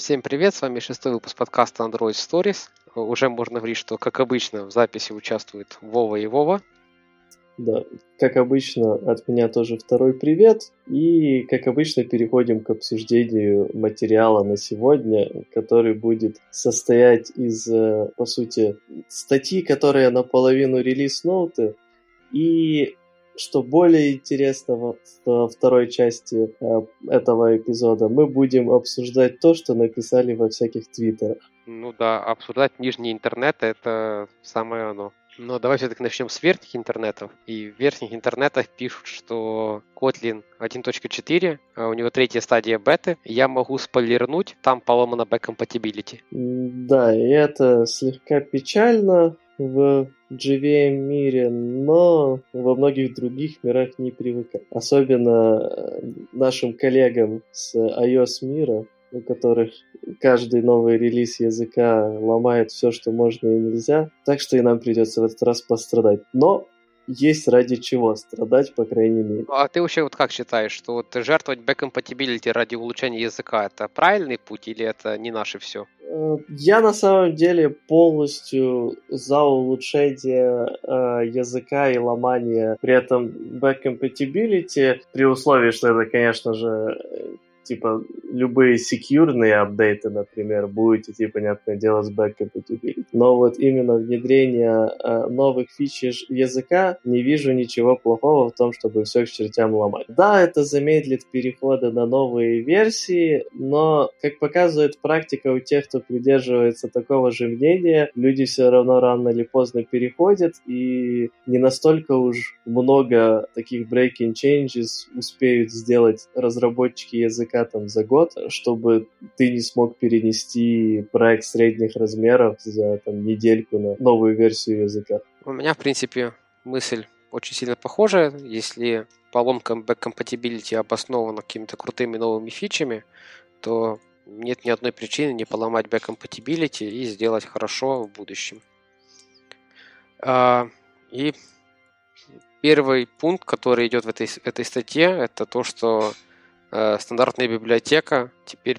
Всем привет, с вами шестой выпуск подкаста Android Stories. Уже можно говорить, что, как обычно, в записи участвуют Вова и Вова. Да, как обычно, от меня тоже второй привет. И, как обычно, переходим к обсуждению материала на сегодня, который будет состоять из, э, по сути, статьи, которые наполовину релиз-ноуты, и что более интересного во второй части э, этого эпизода, мы будем обсуждать то, что написали во всяких твиттерах. Ну да, обсуждать нижний интернет — это самое оно. Но давай все-таки начнем с верхних интернетов. И в верхних интернетах пишут, что Kotlin 1.4, а у него третья стадия беты. Я могу спойлернуть, там поломана back-compatibility. Да, и это слегка печально в JVM мире, но во многих других мирах не привыкать. Особенно э, нашим коллегам с iOS мира, у которых каждый новый релиз языка ломает все, что можно и нельзя. Так что и нам придется в этот раз пострадать. Но есть ради чего страдать, по крайней мере. А ты вообще вот как считаешь, что вот жертвовать back-compatibility ради улучшения языка это правильный путь или это не наше все? Э, я на самом деле полностью за улучшение э, языка и ломание при этом back-compatibility, при условии, что это, конечно же, типа, любые секьюрные апдейты, например, будут идти, понятное дело, с back compatibility. Но вот именно внедрение э, новых фич языка не вижу ничего плохого в том, чтобы все к чертям ломать. Да, это замедлит переходы на новые версии, но, как показывает практика у тех, кто придерживается такого же мнения, люди все равно рано или поздно переходят, и не настолько уж много таких breaking changes успеют сделать разработчики языка языка там за год, чтобы ты не смог перенести проект средних размеров за там недельку на новую версию языка. У меня, в принципе, мысль очень сильно похожая. Если поломка back-compatibility обоснована какими-то крутыми новыми фичами, то нет ни одной причины не поломать back-compatibility и сделать хорошо в будущем. А, и первый пункт, который идет в этой, этой статье, это то, что э, стандартная библиотека теперь,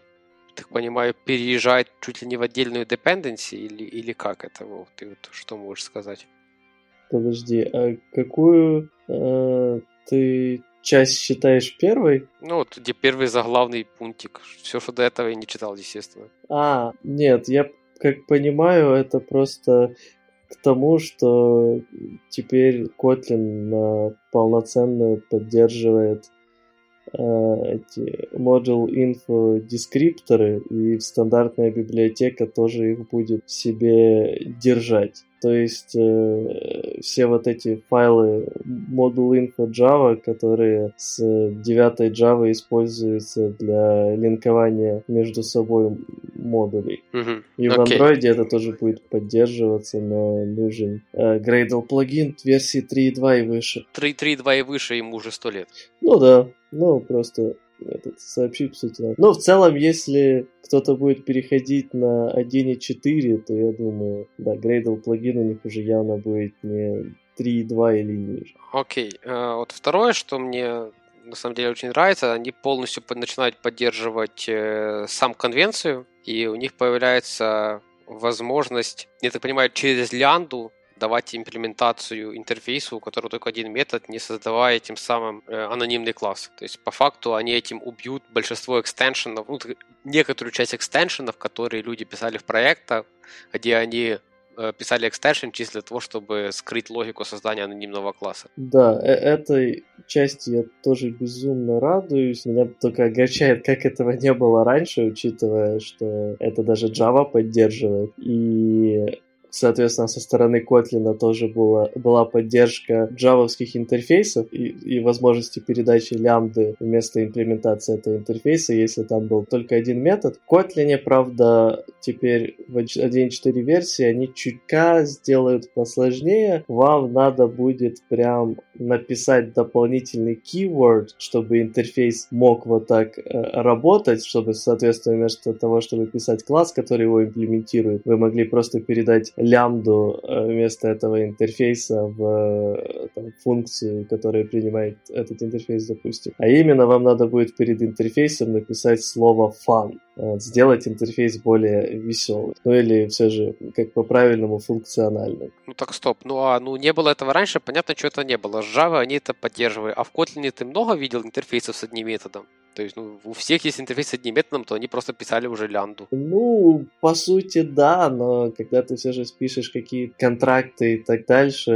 так понимаю, переезжает чуть ли не в отдельную dependency или, или как это? Вот, ты вот что можешь сказать? Подожди, а какую э, ты часть считаешь первой? Ну, вот где первый заглавный пунктик. Все, что до этого я не читал, естественно. А, нет, я как понимаю, это просто к тому, что теперь Kotlin полноценно поддерживает Э, эти module info дескрипторы и стандартная библиотека тоже их будет себе держать. То есть э, все вот эти файлы module info Java, которые с 9 Java используются для линкования между собой модулей. Mm-hmm. И okay. в Android это тоже будет поддерживаться, но нужен э, Gradle плагин версии 3.2 и выше. 3.3.2 и выше ему уже 100 лет. Ну да, ну просто этот, сообщить, по. Но в целом, если кто-то будет переходить на 1.4, то я думаю, да, Gradle плагин у них уже явно будет не 3.2 или ниже. Окей. Okay. Uh, вот второе, что мне на самом деле очень нравится, они полностью начинают поддерживать э, сам конвенцию, и у них появляется возможность, я так понимаю, через лянду давать имплементацию интерфейсу, у которого только один метод, не создавая тем самым э, анонимный класс. То есть по факту они этим убьют большинство экстеншенов, ну, некоторую часть экстеншенов, которые люди писали в проектах, где они э, писали экстеншн чисто для того, чтобы скрыть логику создания анонимного класса. Да, э этой части я тоже безумно радуюсь. Меня только огорчает, как этого не было раньше, учитывая, что это даже Java поддерживает. И Соответственно, со стороны Kotlin тоже была, была поддержка джавовских интерфейсов и, и возможности передачи лямбды вместо имплементации этого интерфейса, если там был только один метод. В Kotlin, правда, теперь в 1.4 версии они чутка сделают посложнее. Вам надо будет прям написать дополнительный keyword, чтобы интерфейс мог вот так э, работать, чтобы, соответственно, вместо того, чтобы писать класс, который его имплементирует, вы могли просто передать лямбду э, вместо этого интерфейса в э, там, функцию, которая принимает этот интерфейс, допустим. А именно вам надо будет перед интерфейсом написать слово fun, сделать интерфейс более веселый. Ну или все же, как по-правильному, функциональным. Ну так стоп, ну а ну не было этого раньше, понятно, что это не было. С Java они это поддерживали, а в Kotlin ты много видел интерфейсов с одним методом? То есть, ну, у всех есть интерфейс с одним методом, то они просто писали уже лянду. Ну, по сути, да, но когда ты все же спишешь какие-то контракты и так дальше,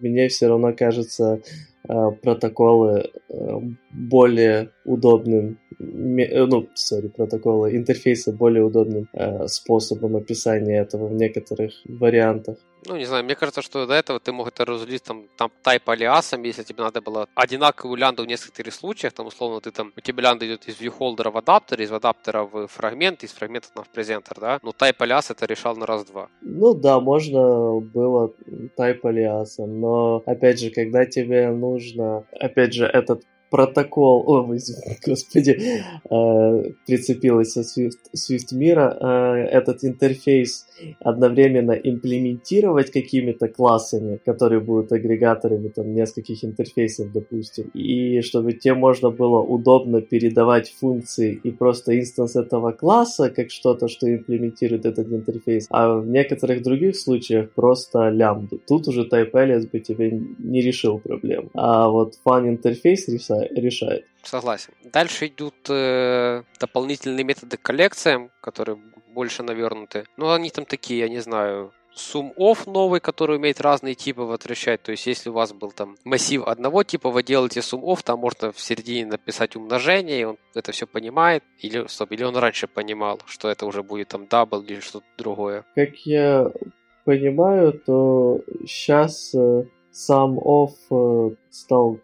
мне все равно кажется э, протоколы э, более удобным, э, ну, сори, протоколы, интерфейсы более удобным э, способом описания этого в некоторых вариантах. Ну, не знаю, мне кажется, что до этого ты мог это разделить там, там тайп алиасом, если тебе надо было одинаковую лянду в нескольких случаях, там, условно, ты там, у тебя лянда идет из viewholder в адаптер, из адаптера в фрагмент, из фрагмента в презентер, да? Ну, тайп алиас это решал на раз-два. Ну, да, можно было тайп алиасом, но, опять же, когда тебе нужно, опять же, этот протокол, о, господи, э, прицепилась со Swift, Swift мира, э, этот интерфейс одновременно имплементировать какими-то классами, которые будут агрегаторами там нескольких интерфейсов, допустим, и чтобы те можно было удобно передавать функции и просто инстанс этого класса как что-то, что имплементирует этот интерфейс, а в некоторых других случаях просто лямбду. Тут уже type alias бы тебе не решил проблем. А вот fun интерфейс решает. Согласен. Дальше идут э, дополнительные методы коллекции, которые больше навернуты. Ну, они там такие, я не знаю, sumOf новый, который умеет разные типы возвращать. То есть, если у вас был там массив одного типа, вы делаете sumOf, там можно в середине написать умножение, и он это все понимает. Или, стоп, или он раньше понимал, что это уже будет там double или что-то другое. Как я понимаю, то сейчас э, сам off э, стал...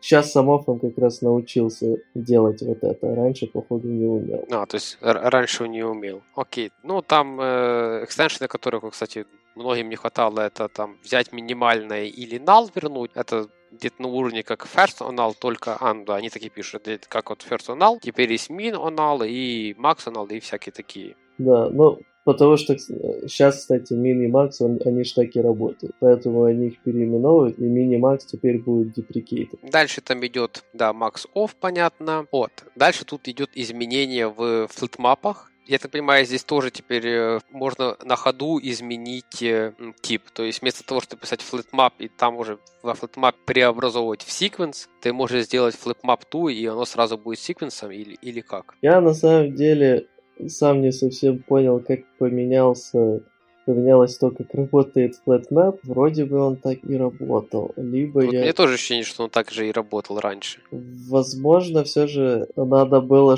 Сейчас сам off он как раз научился делать вот это. Раньше, походу, не умел. А, то есть раньше он не умел. Окей. Ну, там э, экстеншены, которых, кстати, многим не хватало, это там взять минимальное или null вернуть. Это где-то на уровне как first on null, только, а, ну да, они такие пишут, как вот first on null, теперь есть min on null и max on null и всякие такие. Да, ну, Потому что сейчас, кстати, Мини Макс, они же так и работают. Поэтому они их переименовывают, и Мини Макс теперь будет деприкейтед. Дальше там идет, да, Max Off, понятно. Вот. Дальше тут идет изменение в флитмапах. Я так понимаю, здесь тоже теперь э, можно на ходу изменить э, тип. То есть вместо того, чтобы писать flipmap и там уже во flipmap преобразовывать в sequence, ты можешь сделать flipmap to, и оно сразу будет секвенсом или, или как? Я на самом деле сам не совсем понял, как поменялся поменялось то, как работает FlatMap, вроде бы он так и работал. Либо вот я... Мне тоже ощущение, что он так же и работал раньше. Возможно, все же надо было,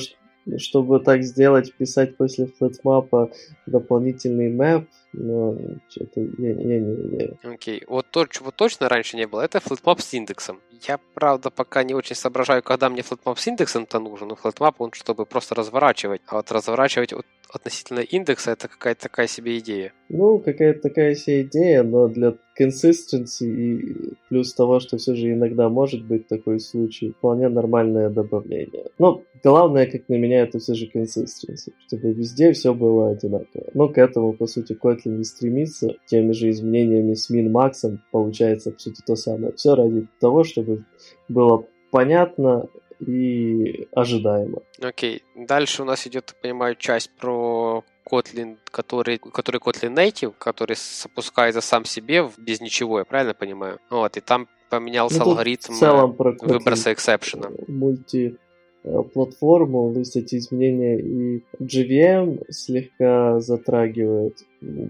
чтобы так сделать, писать после FlatMap дополнительный map, но что-то я, я не уверен. Окей, okay. вот то, чего точно раньше не было, это FlatMap с индексом. Я, правда, пока не очень соображаю, когда мне FlatMap с индексом-то нужен, но FlatMap он чтобы просто разворачивать, а вот разворачивать от, относительно индекса это какая-то такая себе идея. Ну, какая-то такая себе идея, но для consistency и плюс того, что все же иногда может быть такой случай, вполне нормальное добавление. Но главное, как на меня, это все же consistency, чтобы везде все было одинаково. Но к этому, по сути, Kotlin не стремится теми же изменениями с min-максом, получается, по сути, то самое. Все ради того, чтобы было понятно, и ожидаемо. Окей. Okay. Дальше у нас идет, понимаю, часть про Kotlin, который, который Kotlin Native, который запускается сам себе без ничего, я правильно понимаю? Вот, и там поменялся ну, алгоритм в целом про выброса эксепшена. Мульти Э, платформу, то есть эти изменения и GVM слегка затрагивают.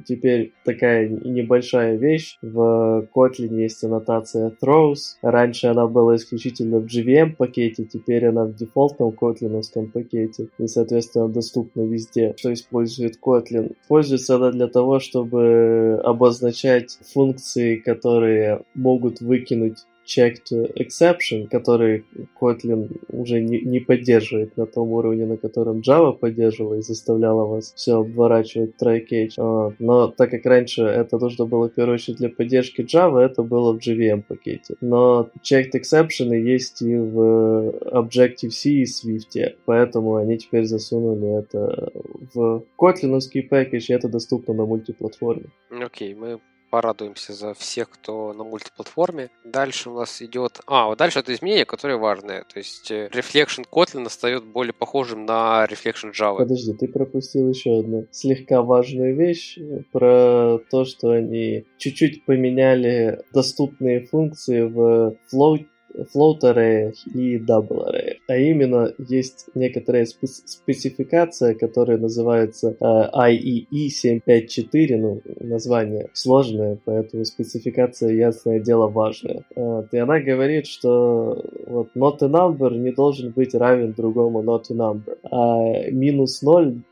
Теперь такая небольшая вещь. В Kotlin есть аннотация throws. Раньше она была исключительно в GVM пакете, теперь она в дефолтном котлиновском пакете и, соответственно, доступна везде. Что использует Kotlin? Используется она для того, чтобы обозначать функции, которые могут выкинуть checked exception, который Kotlin уже не, не поддерживает на том уровне, на котором Java поддерживала и заставляла вас все обворачивать try-catch. Но так как раньше это нужно было очередь для поддержки Java, это было в JVM пакете. Но checked exception есть и в Objective-C и Swift, поэтому они теперь засунули это в котлиновский пакет, и это доступно на мультиплатформе. Окей, okay, мы порадуемся за всех, кто на мультиплатформе. Дальше у нас идет... А, вот дальше это изменение, которое важное. То есть э, Reflection Kotlin стает более похожим на Reflection Java. Подожди, ты пропустил еще одну слегка важную вещь про то, что они чуть-чуть поменяли доступные функции в Float array и array. А именно есть некоторая спецификация, которая называется э, IEE 754, ну, название сложное, поэтому спецификация, ясное дело, важная. Э, и она говорит, что вот not a number не должен быть равен другому not a number, а минус 0,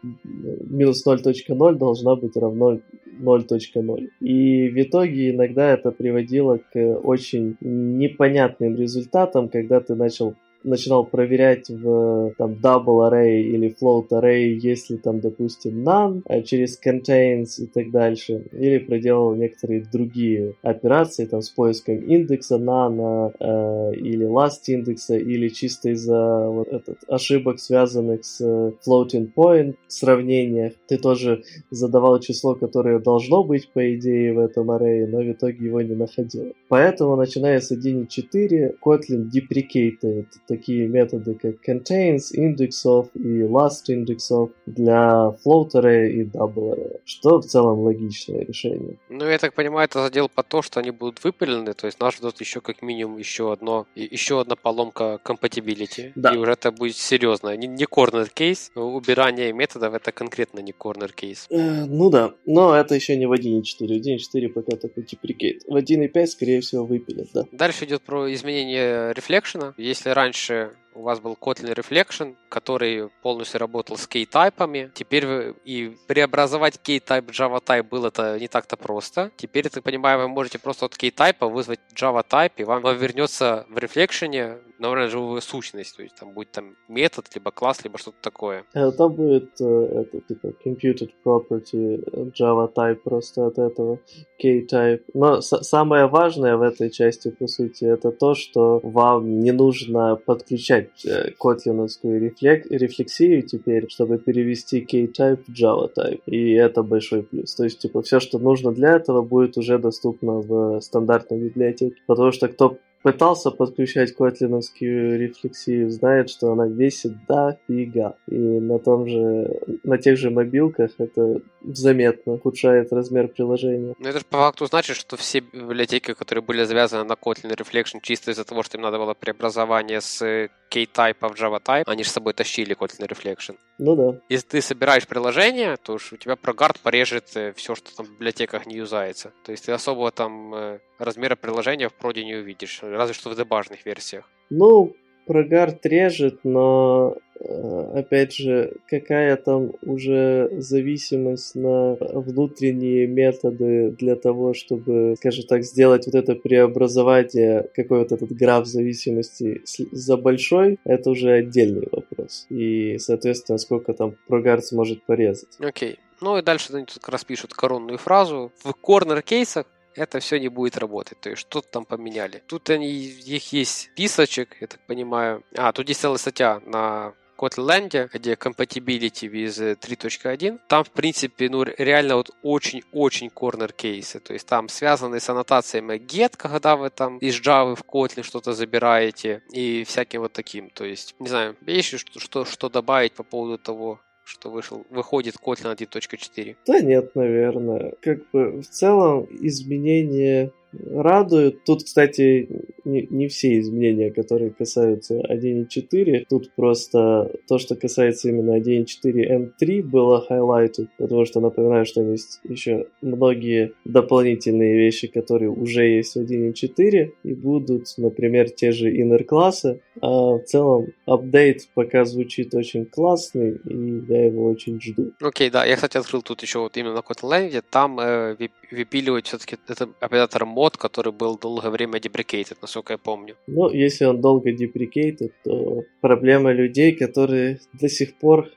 минус 0.0 должна быть равно 0.0. И в итоге иногда это приводило к очень непонятным результатам, когда ты начал начинал проверять в там double array или float array, если там, допустим, none, а через contains и так дальше, или проделал некоторые другие операции там с поиском индекса none э, или last индекса, или чисто из-за вот этот, ошибок, связанных с floating point сравнениях. Ты тоже задавал число, которое должно быть, по идее, в этом array, но в итоге его не находил. Поэтому, начиная с 1.4, Kotlin deprecated такие методы, как contains, indexов и last indexов для float array и double array, что в целом логичное решение. Ну, я так понимаю, это задел по то, что они будут выпилены, то есть нас ждет еще как минимум еще одно, еще одна поломка compatibility, да. и уже это будет серьезно, не, не corner case, убирание методов это конкретно не corner case. Э, ну да, но это еще не в 1.4, в 1.4 пока только deprecate. В 1.5, скорее всего, выпилят, да. Дальше идет про изменение рефлекшена. Если раньше Sure. У вас был Kotlin Reflection, который полностью работал с key-тайпами. Теперь и преобразовать key-type в Java-type было это не так-то просто. Теперь, так понимаю, вы можете просто от key-type вызвать Java-type, и вам, вернется в Reflection наверное, живую сущность, то есть там будет там метод, либо класс, либо что-то такое. Это будет э, это типа computed property Java type просто от этого K-type. Но самое важное в этой части, по сути, это то, что вам не нужно подключать э, котлиновскую рефлек- рефлексию теперь, чтобы перевести K-type в Java type. И это большой плюс. То есть, типа, все, что нужно для этого, будет уже доступно в стандартной библиотеке. Потому что кто пытался подключать котлиновскую рефлексию, знает, что она весит дофига. И на том же, на тех же мобилках это заметно ухудшает размер приложения. Ну это же по факту значит, что все библиотеки, которые были завязаны на Kotlin Reflection чисто из-за того, что им надо было преобразование с K-type в Java-type, они же с собой тащили Kotlin Reflection. Ну да. Если ты собираешь приложение, то уж у тебя прогард порежет э, все, что там в библиотеках не юзается. То есть ты особого там э, размера приложения в проде не увидишь, разве что в дебажных версиях. Ну, прогард режет, но э, опять же, какая там уже зависимость на внутренние методы для того, чтобы, скажем так, сделать вот это преобразование, какой вот этот граф зависимости за большой, это уже отдельный вопрос. И, соответственно, сколько там прогард сможет порезать. Окей. Okay. Ну и дальше они тут как раз пишут коронную фразу. В корнер-кейсах это все не будет работать. То есть что-то там поменяли. Тут они, их есть списочек, я так понимаю. А, тут есть целая статья на Kotlin, где compatibility with 3.1, там, в принципе, ну, реально вот очень-очень корнер кейсы. То есть там связаны с аннотациями get, когда вы там из Java в Kotlin что-то забираете и всяким вот таким. То есть, не знаю, есть что, что, что добавить по поводу того, что вышел, выходит Kotlin 1.4? Да нет, наверное. Как бы в целом изменения радуют. Тут, кстати, не, не все изменения, которые касаются 1.4. Тут просто то, что касается именно 1.4 M3 было highlighted, потому что напоминаю, что есть еще многие дополнительные вещи, которые уже есть в 1.4 и будут, например, те же inner классы. А в целом апдейт пока звучит очень классный, и я его очень жду. Окей, okay, да, я, кстати, открыл тут еще вот именно на Kotlin, там э, выпиливать все-таки это оператор мод, который был долгое время deprecated, насколько я помню. Ну, если он долго deprecated, то проблема людей, которые до сих пор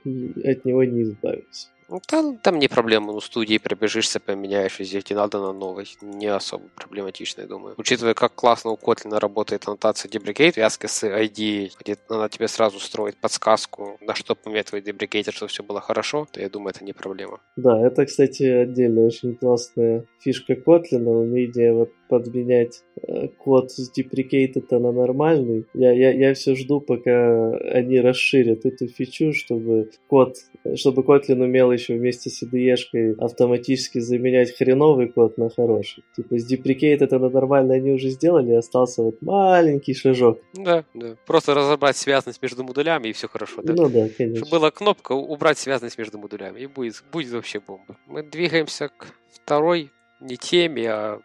от него не избавились. Ну, там, там не проблема, ну, студии пробежишься, поменяешь везде, где надо на новый. Не особо проблематично, я думаю. Учитывая, как классно у Kotlin работает аннотация debricate, вязка с ID, где она тебе сразу строит подсказку, на что поменять твой debricator, чтобы все было хорошо, то я думаю, это не проблема. Да, это, кстати, отдельная очень классная фишка Kotlin, умение вот подменять э, код с deprecated на нормальный. Я, я, я все жду, пока они расширят эту фичу, чтобы код, чтобы Kotlin умел еще вместе с IDE автоматически заменять хреновый код на хороший. Типа с deprecated на нормальный они уже сделали, остался вот маленький шажок. Да, да. Просто разобрать связанность между модулями и все хорошо. Да? Ну да, конечно. Чтобы была кнопка убрать связанность между модулями и будет, будет вообще бомба. Мы двигаемся к второй не теме, а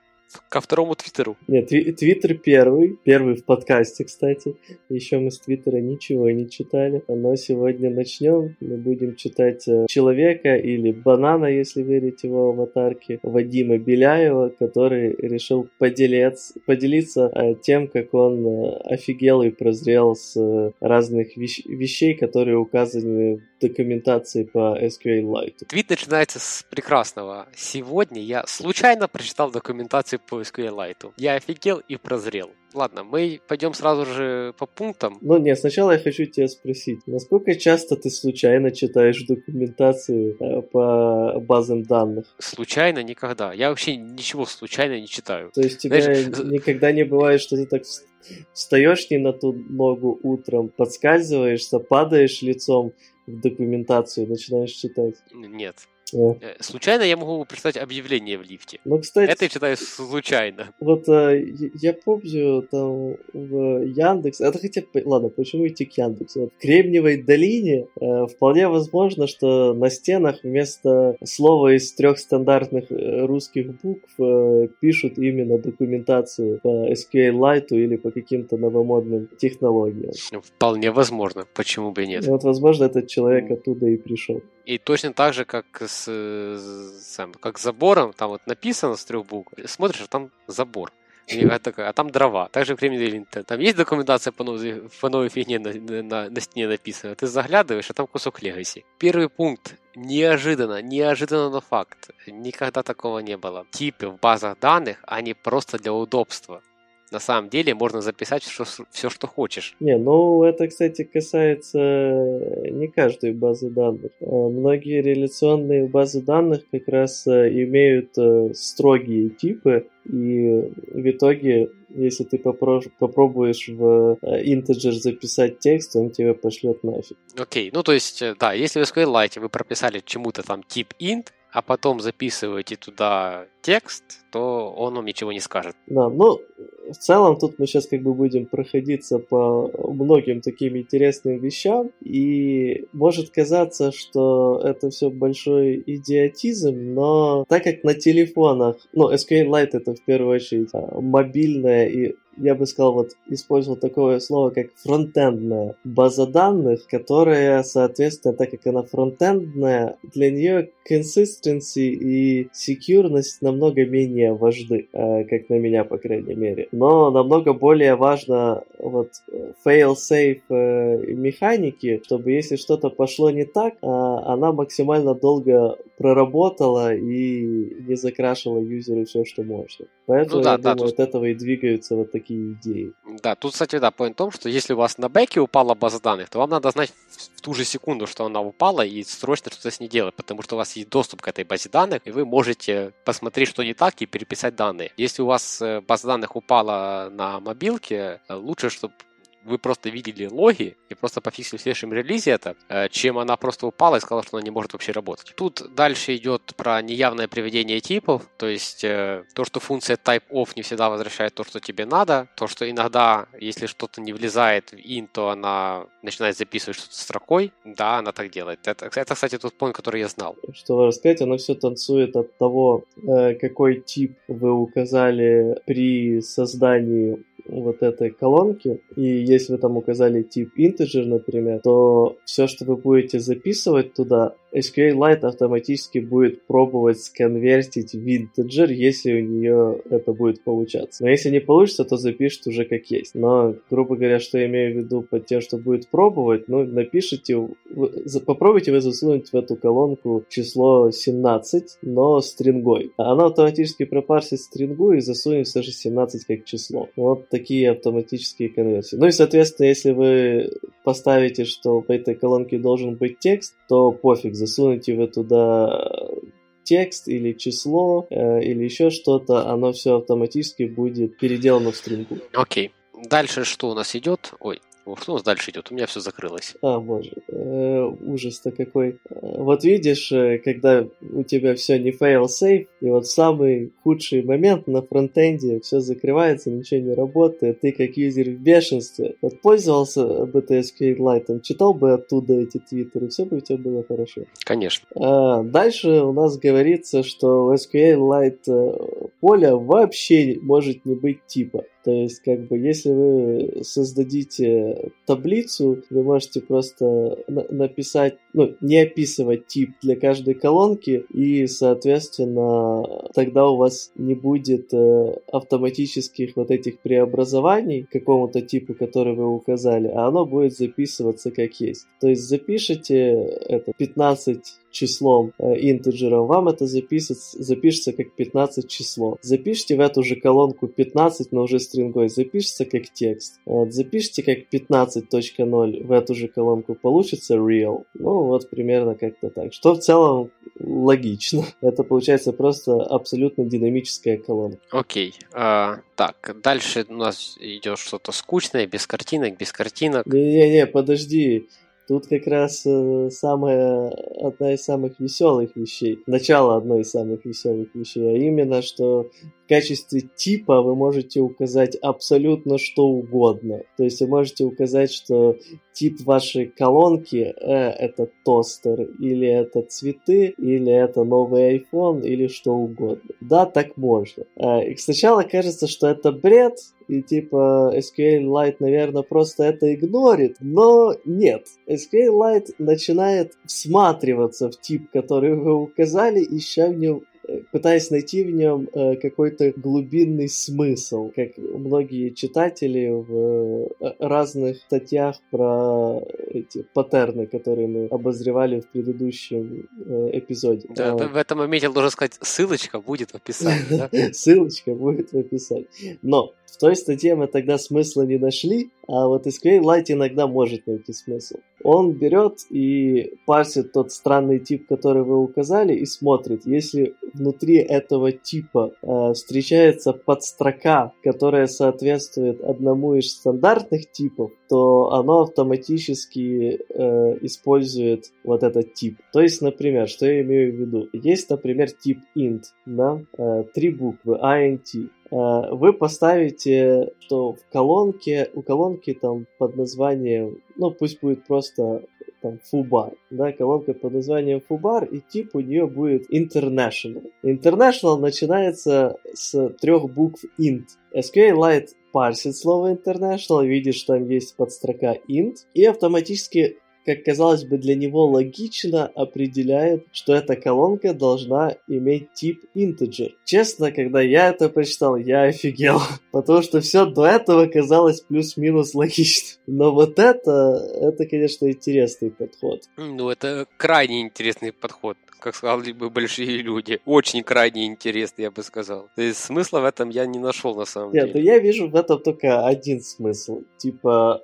ко второму Твиттеру. Нет, Твиттер первый, первый в подкасте, кстати. Еще мы с Твиттера ничего не читали. Но сегодня начнем. Мы будем читать э, человека или банана, если верить его аватарке, Вадима Беляева, который решил поделиться, поделиться э, тем, как он э, офигел и прозрел с разных вещ- вещей, которые указаны в документации по SQLite. Твит начинается с прекрасного. Сегодня я случайно прочитал документацию по SQLite. Я офигел и прозрел. Ладно, мы пойдем сразу же по пунктам. Ну нет, сначала я хочу тебя спросить, насколько часто ты случайно читаешь документацию э, по базам данных? Случайно никогда. Я вообще ничего случайно не читаю. То есть у тебя Знаешь, никогда не бывает, что ты так встаешь не на ту ногу утром, подскальзываешься, падаешь лицом в документацию, начинаешь читать? Нет. Э. Случайно я могу прочитать объявление в лифте. Ну, кстати... Это я читаю случайно. Вот э, я помню там в Яндекс... Это хотя... Ладно, почему идти к Яндексу? Вот в Кремниевой долине э, вполне возможно, что на стенах вместо слова из трех стандартных э, русских букв э, пишут именно документацию по SQLite или по каким-то новомодным технологиям. Ну, вполне возможно. Почему бы и нет? Вот, возможно, этот человек оттуда и пришел. И точно так же, как с, с как с забором, там вот написано с трех букв, смотришь, а там забор. а там дрова. Также в Кремниевой Там есть документация по новой, по новой фигне на, на, на стене написана. Ты заглядываешь, а там кусок легаси. Первый пункт. Неожиданно, неожиданно, но факт. Никогда такого не было. Типы в базах данных, они просто для удобства на самом деле можно записать все, все, что хочешь. Не, ну это, кстати, касается не каждой базы данных. А многие реляционные базы данных как раз э, имеют э, строгие типы, и в итоге, если ты попробуешь в э, integer записать текст, он тебе пошлет нафиг. Окей, okay. ну то есть, да, если в SQLite вы прописали чему-то там тип int, а потом записываете туда текст, то он вам ничего не скажет. Да, ну, в целом тут мы сейчас как бы будем проходиться по многим таким интересным вещам, и может казаться, что это все большой идиотизм, но так как на телефонах, ну, SQLite это в первую очередь а, мобильная и я бы сказал, вот использовал такое слово, как фронтендная база данных, которая, соответственно, так как она фронтендная, для нее consistency и securность намного менее важны, э, как на меня, по крайней мере. Но намного более важно вот fail-safe э, механики, чтобы если что-то пошло не так, она максимально долго проработала и не закрашивала юзеру все, что можно. Поэтому, ну, да, я да, думаю, тут... от этого и двигаются вот такие идеи. Да, тут, кстати, да, point в том, что если у вас на бэке упала база данных, то вам надо знать в ту же секунду, что она упала, и срочно что-то с ней делать, потому что у вас есть доступ к этой базе данных, и вы можете посмотреть, что не так, и переписать данные. Если у вас э, база данных упала на мобилке, э, лучше, чтобы вы просто видели логи и просто пофиксили в следующем релизе это, э, чем она просто упала и сказала, что она не может вообще работать. Тут дальше идет про неявное приведение типов, то есть э, то, что функция type-off не всегда возвращает то, что тебе надо, то, что иногда, если что-то не влезает в int, то она начинает записывать что-то строкой, да, она так делает. Это, это кстати, тот point, который я знал. Что рассказать, оно все танцует от того, э, какой тип вы указали при создании вот этой колонки, и если вы там указали тип integer, например, то все, что вы будете записывать туда, SQLite автоматически будет пробовать сконвертить в интеджер, если у нее это будет получаться. Но если не получится, то запишет уже как есть. Но, грубо говоря, что я имею в виду под тем, что будет пробовать, ну, напишите, попробуйте вы засунуть в эту колонку число 17, но стрингой. Она автоматически пропарсит стрингу и засунет все же 17 как число. Вот такие автоматические конверсии. Ну и, соответственно, если вы поставите, что в этой колонке должен быть текст, то пофиг, засунете вы туда текст или число э, или еще что-то, оно все автоматически будет переделано в стрингу. Окей. Okay. Дальше что у нас идет? Ой, что у нас дальше идет? У меня все закрылось. А, боже, э, ужас-то какой. Вот видишь, э, когда у тебя все не fail safe, и вот самый худший момент на фронтенде все закрывается, ничего не работает, ты как юзер в бешенстве. Вот пользовался BTS Lite, читал бы оттуда эти твиттеры, все бы у тебя было хорошо. Конечно. А, дальше у нас говорится, что в SQLite э, поля вообще может не быть типа. То есть, как бы, если вы создадите таблицу, вы можете просто на- написать, ну, не описывать тип для каждой колонки, и, соответственно, тогда у вас не будет э, автоматических вот этих преобразований к какому-то типу, который вы указали, а оно будет записываться как есть. То есть запишите это 15 числом, э, интеджером, вам это запишется, запишется как 15 число. Запишите в эту же колонку 15, но уже стрингой, запишется как текст. Вот, запишите как 15.0 в эту же колонку, получится real. Ну, вот примерно как-то так. Что в целом логично. Это получается просто абсолютно динамическая колонка. Окей. Okay. А, так, дальше у нас идет что-то скучное, без картинок, без картинок. Не-не-не, подожди. Тут как раз э, самая, одна из самых веселых вещей, начало одной из самых веселых вещей, а именно, что качестве типа вы можете указать абсолютно что угодно. То есть вы можете указать, что тип вашей колонки э, это тостер, или это цветы, или это новый iPhone, или что угодно. Да, так можно. Э, и сначала кажется, что это бред, и типа SQLite, наверное, просто это игнорит, но нет. SQLite начинает всматриваться в тип, который вы указали, ища в нем пытаясь найти в нем э, какой-то глубинный смысл, как многие читатели в э, разных статьях про эти паттерны, которые мы обозревали в предыдущем э, эпизоде. Да, а, в этом моменте должен сказать, ссылочка будет в описании. Ссылочка будет в описании. Но в той статье мы тогда смысла не нашли, а вот SQLite иногда может найти смысл. Он берет и парсит тот странный тип, который вы указали, и смотрит, если внутри этого типа э, встречается подстрока, которая соответствует одному из стандартных типов, то оно автоматически э, использует вот этот тип. То есть, например, что я имею в виду? Есть, например, тип int, да, э, три буквы, int. Э, вы поставите, что в колонке, у колонки там под названием, ну пусть будет просто там фубар, да, колонка под названием фубар, и тип у нее будет international. International начинается с трех букв int. SQLite парсит слово international, видишь, там есть подстрока int, и автоматически как казалось бы для него логично, определяет, что эта колонка должна иметь тип integer. Честно, когда я это прочитал, я офигел, потому что все до этого казалось плюс-минус логично. Но вот это, это, конечно, интересный подход. Ну, это крайне интересный подход как сказали бы большие люди. Очень крайне интересный, я бы сказал. То есть смысла в этом я не нашел на самом Нет, деле. Нет, я вижу в этом только один смысл. Типа,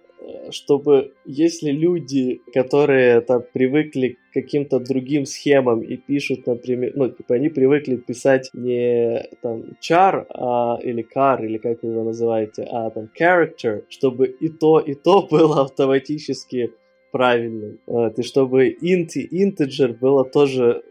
чтобы если люди, которые там привыкли к каким-то другим схемам и пишут, например, ну, типа они привыкли писать не там char, а, или car, или как вы его называете, а там character, чтобы и то, и то было автоматически правильным. Вот, и чтобы int и integer было тоже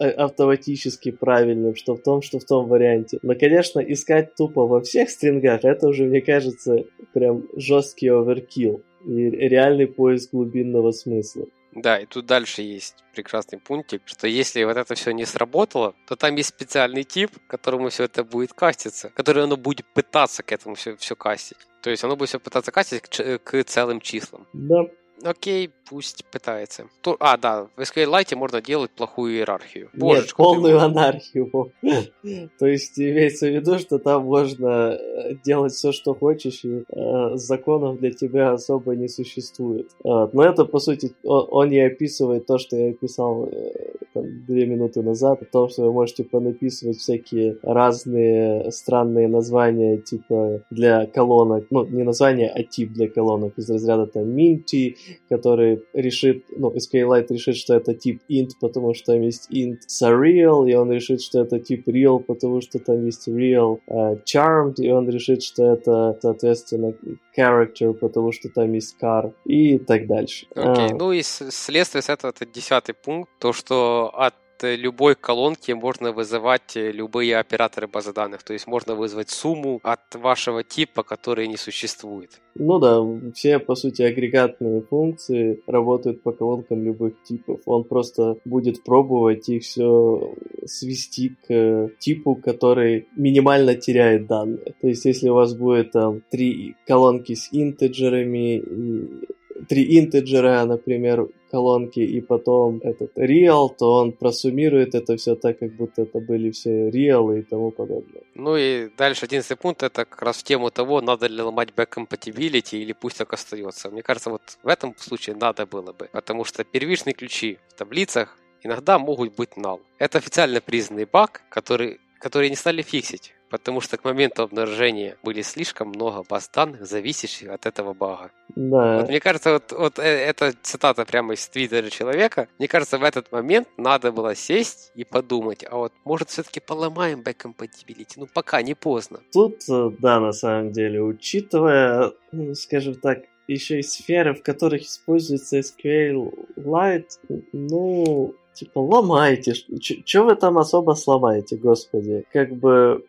автоматически правильным, что в том, что в том варианте. Но, конечно, искать тупо во всех стрингах, это уже, мне кажется, прям жесткий оверкилл и реальный поиск глубинного смысла. Да, и тут дальше есть прекрасный пунктик, что если вот это все не сработало, то там есть специальный тип, которому все это будет каститься, который оно будет пытаться к этому все, все кастить. То есть оно будет все пытаться кастить к, к целым числам. Да. Окей, пусть пытается. То, а, да, в SQLite можно делать плохую иерархию. Нет, полную ты... анархию. То есть имеется в виду, что там можно э, делать все, что хочешь, и э, законов для тебя особо не существует. Вот. Но это, по сути, он, он не описывает то, что я описал э, там, две минуты назад, о том, что вы можете понаписывать всякие разные странные названия, типа для колонок, ну, не название, а тип для колонок из разряда там Minty, который решит, ну, SQLite решит, что это тип int, потому что там есть int surreal, и он решит, что это тип real, потому что там есть real uh, charmed, и он решит, что это, соответственно, character, потому что там есть car, и так дальше. Окей, okay. а. ну и следствие с этого, это десятый пункт, то, что от любой колонки можно вызывать любые операторы базы данных. То есть можно вызвать сумму от вашего типа, который не существует. Ну да, все, по сути, агрегатные функции работают по колонкам любых типов. Он просто будет пробовать их все свести к типу, который минимально теряет данные. То есть если у вас будет там три колонки с интеджерами, три интеджера, например, колонки, и потом этот real, то он просуммирует это все так, как будто это были все real и тому подобное. Ну и дальше одиннадцатый пункт, это как раз в тему того, надо ли ломать back compatibility или пусть так остается. Мне кажется, вот в этом случае надо было бы, потому что первичные ключи в таблицах иногда могут быть null. Это официально признанный баг, который, который не стали фиксить потому что к моменту обнаружения были слишком много баз данных, зависящих от этого бага. Да. Вот мне кажется, вот, вот э, эта цитата прямо из твиттера человека, мне кажется, в этот момент надо было сесть и подумать, а вот может все-таки поломаем compatibility, ну пока не поздно. Тут, э, да, на самом деле, учитывая, ну, скажем так, еще и сферы, в которых используется SQLite, ну, типа, ломайте. Что вы там особо сломаете, господи? Как бы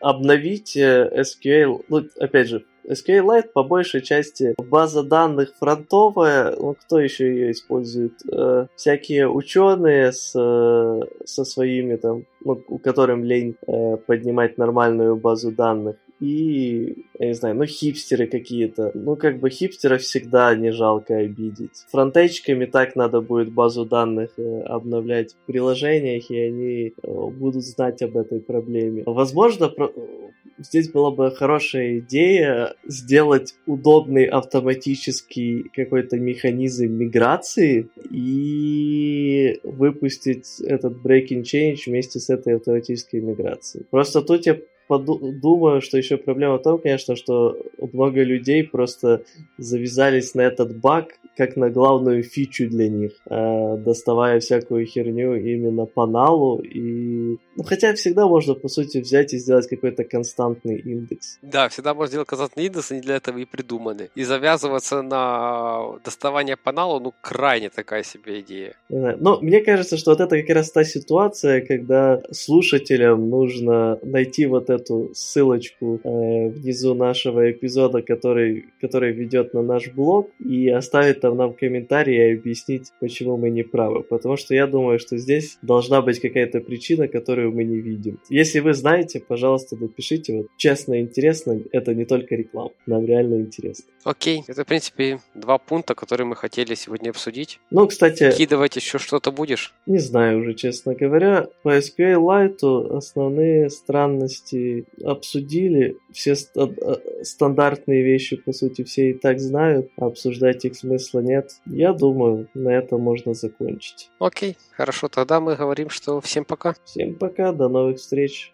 обновить SQL, ну, опять же, SQLite по большей части база данных фронтовая, ну, кто еще ее использует? Э, всякие ученые с, э, со своими там, ну, у которым лень э, поднимать нормальную базу данных и, я не знаю, ну, хипстеры какие-то. Ну, как бы хипстеров всегда не жалко обидеть. Фронтечками так надо будет базу данных э, обновлять в приложениях, и они э, будут знать об этой проблеме. Возможно, про... здесь была бы хорошая идея сделать удобный автоматический какой-то механизм миграции и выпустить этот breaking change вместе с этой автоматической миграцией. Просто тут я думаю, что еще проблема в том, конечно, что много людей просто завязались на этот баг как на главную фичу для них, э, доставая всякую херню именно по налу. И... Ну, хотя всегда можно, по сути, взять и сделать какой-то константный индекс. Да, всегда можно сделать константный индекс, они для этого и придуманы. И завязываться на доставание по налу, ну, крайне такая себе идея. Но мне кажется, что вот это как раз та ситуация, когда слушателям нужно найти вот эту ссылочку э, внизу нашего эпизода, который, который ведет на наш блог, и оставить там нам комментарий и объяснить, почему мы не правы. Потому что я думаю, что здесь должна быть какая-то причина, которую мы не видим. Если вы знаете, пожалуйста, напишите. Вот честно и интересно, это не только реклама. Нам реально интересно. Окей. Это, в принципе, два пункта, которые мы хотели сегодня обсудить. Ну, кстати... Кидывать еще что-то будешь? Не знаю уже, честно говоря. По SQLite основные странности обсудили. Все ст- стандартные вещи, по сути, все и так знают. Обсуждать их смысла нет. Я думаю, на этом можно закончить. Окей, хорошо. Тогда мы говорим, что всем пока. Всем пока, до новых встреч.